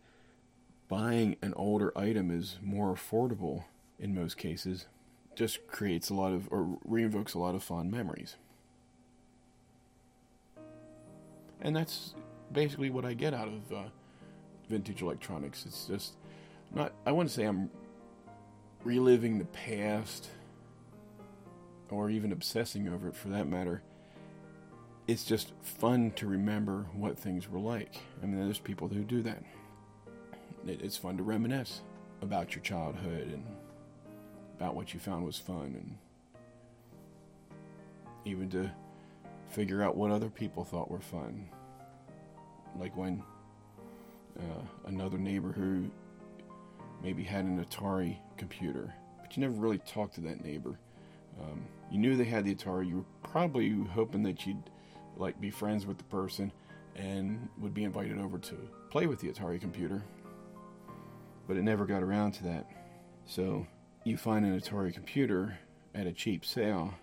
buying an older item is more affordable in most cases just creates a lot of or reinvokes a lot of fond memories and that's basically what I get out of uh, vintage electronics. It's just not. I wouldn't say I'm reliving the past, or even obsessing over it for that matter. It's just fun to remember what things were like. I mean, there's people who do that. It's fun to reminisce about your childhood and about what you found was fun, and even to figure out what other people thought were fun like when uh, another neighbor who maybe had an Atari computer, but you never really talked to that neighbor. Um, you knew they had the Atari. You were probably hoping that you'd like be friends with the person and would be invited over to play with the Atari computer. But it never got around to that. So you find an Atari computer at a cheap sale.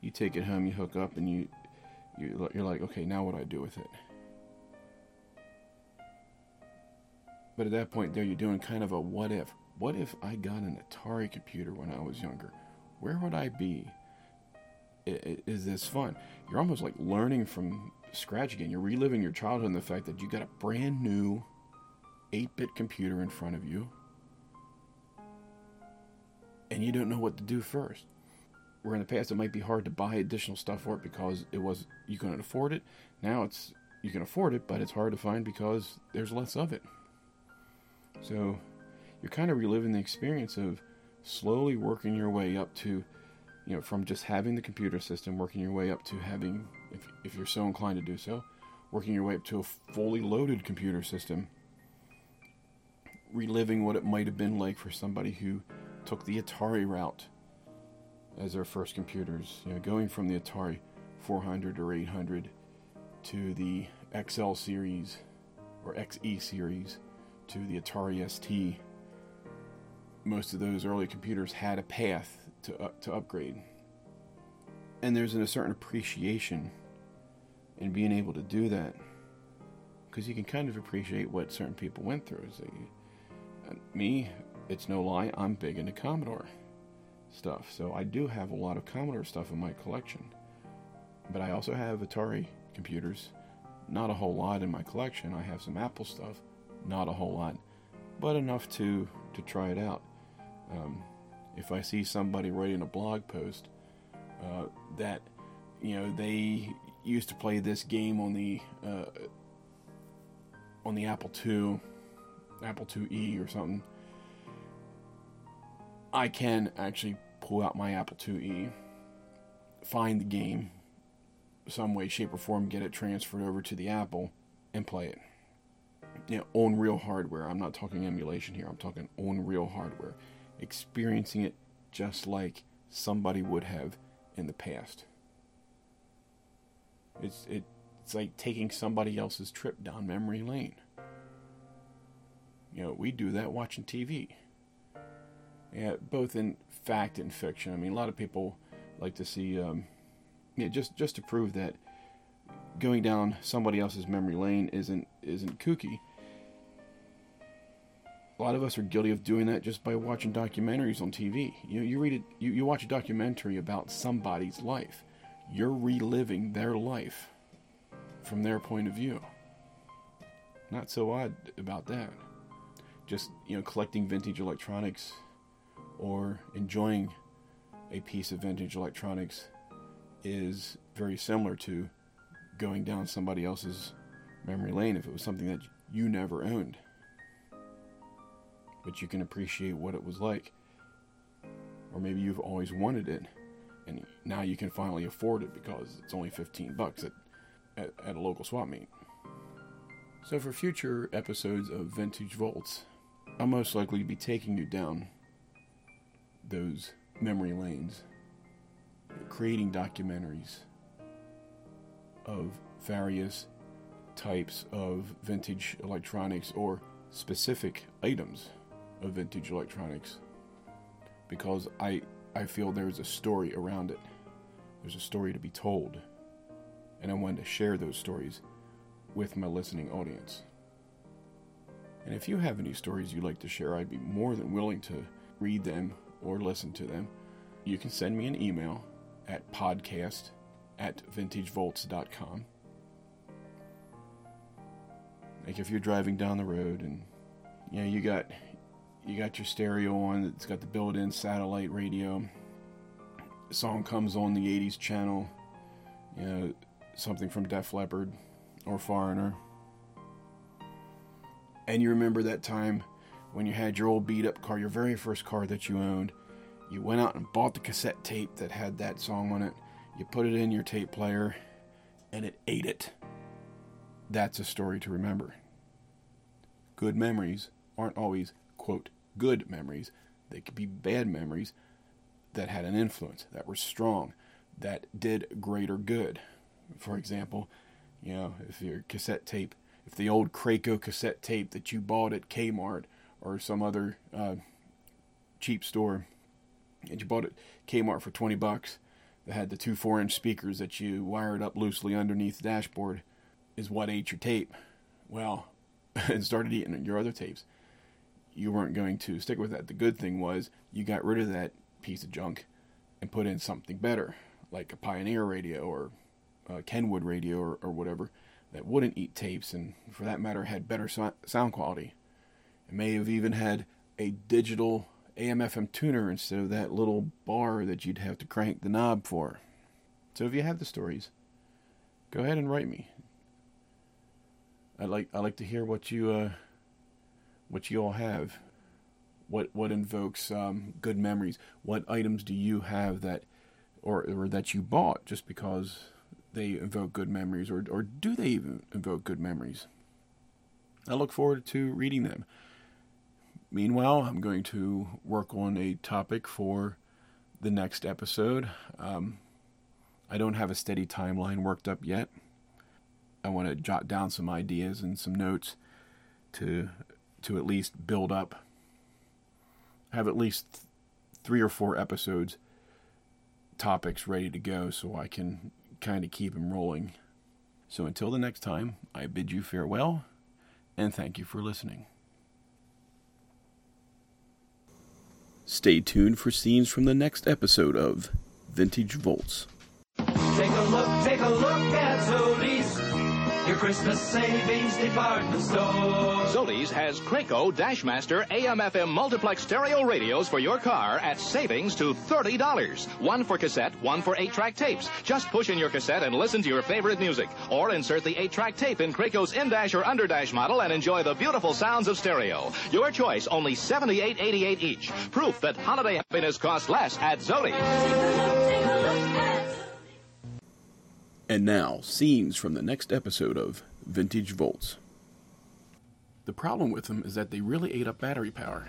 You take it home, you hook up, and you you're like, okay, now what do I do with it? But at that point, there you're doing kind of a what if. What if I got an Atari computer when I was younger? Where would I be? Is this fun? You're almost like learning from scratch again. You're reliving your childhood and the fact that you got a brand new 8 bit computer in front of you and you don't know what to do first. Where in the past it might be hard to buy additional stuff for it because it was you couldn't afford it. Now it's you can afford it, but it's hard to find because there's less of it. So you're kind of reliving the experience of slowly working your way up to, you know, from just having the computer system, working your way up to having, if, if you're so inclined to do so, working your way up to a fully loaded computer system, reliving what it might have been like for somebody who took the Atari route as their first computers, you know, going from the Atari 400 or 800 to the XL series or XE series to the Atari ST, most of those early computers had a path to, uh, to upgrade. And there's a certain appreciation in being able to do that because you can kind of appreciate what certain people went through. So you, uh, me, it's no lie, I'm big into Commodore stuff. So I do have a lot of Commodore stuff in my collection. But I also have Atari computers. Not a whole lot in my collection. I have some Apple stuff not a whole lot, but enough to to try it out. Um, if I see somebody writing a blog post uh, that you know, they used to play this game on the uh, on the Apple II, Apple IIe or something. I can actually pull out my Apple IIe, find the game, some way, shape, or form, get it transferred over to the Apple, and play it. You know, on real hardware. I'm not talking emulation here. I'm talking on real hardware, experiencing it just like somebody would have in the past. It's it, it's like taking somebody else's trip down memory lane. You know, we do that watching TV. Yeah, both in fact and fiction. I mean, a lot of people like to see, um, yeah, just just to prove that going down somebody else's memory lane isn't isn't kooky. A lot of us are guilty of doing that just by watching documentaries on TV. You know, you read it, you, you watch a documentary about somebody's life. You're reliving their life from their point of view. Not so odd about that. Just, you know, collecting vintage electronics or enjoying a piece of vintage electronics is very similar to going down somebody else's memory lane if it was something that you never owned. But you can appreciate what it was like. Or maybe you've always wanted it and now you can finally afford it because it's only 15 bucks at, at, at a local swap meet. So for future episodes of Vintage Volts, I'll most likely to be taking you down those memory lanes, creating documentaries of various types of vintage electronics or specific items of vintage electronics because I I feel there's a story around it. There's a story to be told. And I wanted to share those stories with my listening audience. And if you have any stories you'd like to share, I'd be more than willing to read them or listen to them. You can send me an email at podcast at vintagevolts.com. Like if you're driving down the road and you know you got you got your stereo on it's got the built-in satellite radio song comes on the 80s channel you know something from def leppard or foreigner and you remember that time when you had your old beat up car your very first car that you owned you went out and bought the cassette tape that had that song on it. You put it in your tape player and it ate it. That's a story to remember. Good memories aren't always quote good memories, they could be bad memories that had an influence, that were strong, that did greater good. For example, you know, if your cassette tape, if the old Kraco cassette tape that you bought at Kmart or some other uh, cheap store, and you bought it Kmart for 20 bucks, that had the two 4 inch speakers that you wired up loosely underneath the dashboard, is what ate your tape. Well, and started eating your other tapes you weren't going to stick with that. The good thing was you got rid of that piece of junk and put in something better, like a Pioneer radio or a Kenwood radio or, or whatever, that wouldn't eat tapes and, for that matter, had better so- sound quality. It may have even had a digital AM/FM tuner instead of that little bar that you'd have to crank the knob for. So if you have the stories, go ahead and write me. I like I like to hear what you uh, what you all have. What what invokes um, good memories? What items do you have that, or or that you bought just because they invoke good memories, or or do they even invoke good memories? I look forward to reading them. Meanwhile, I'm going to work on a topic for the next episode. Um, I don't have a steady timeline worked up yet. I want to jot down some ideas and some notes to to at least build up, have at least th- three or four episodes, topics ready to go so I can kind of keep them rolling. So until the next time, I bid you farewell and thank you for listening. Stay tuned for scenes from the next episode of Vintage Volts. Take a look, take a look at. Your Christmas savings department store. Zoli's has Kraco Dashmaster AM/FM multiplex stereo radios for your car at savings to $30. One for cassette, one for eight-track tapes. Just push in your cassette and listen to your favorite music, or insert the eight-track tape in Kraco's in-dash or under-dash model and enjoy the beautiful sounds of stereo. Your choice, only $78.88 each. Proof that holiday happiness costs less at Zoli's. And now, scenes from the next episode of Vintage Volts. The problem with them is that they really ate up battery power.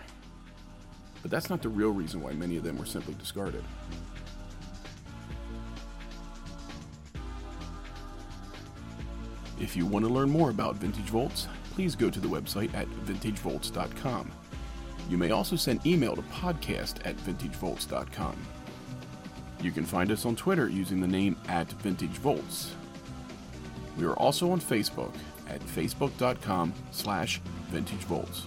But that's not the real reason why many of them were simply discarded. If you want to learn more about Vintage Volts, please go to the website at vintagevolts.com. You may also send email to podcast at vintagevolts.com. You can find us on Twitter using the name at Vintage Volts. We are also on Facebook at facebook.com slash vintagevolts.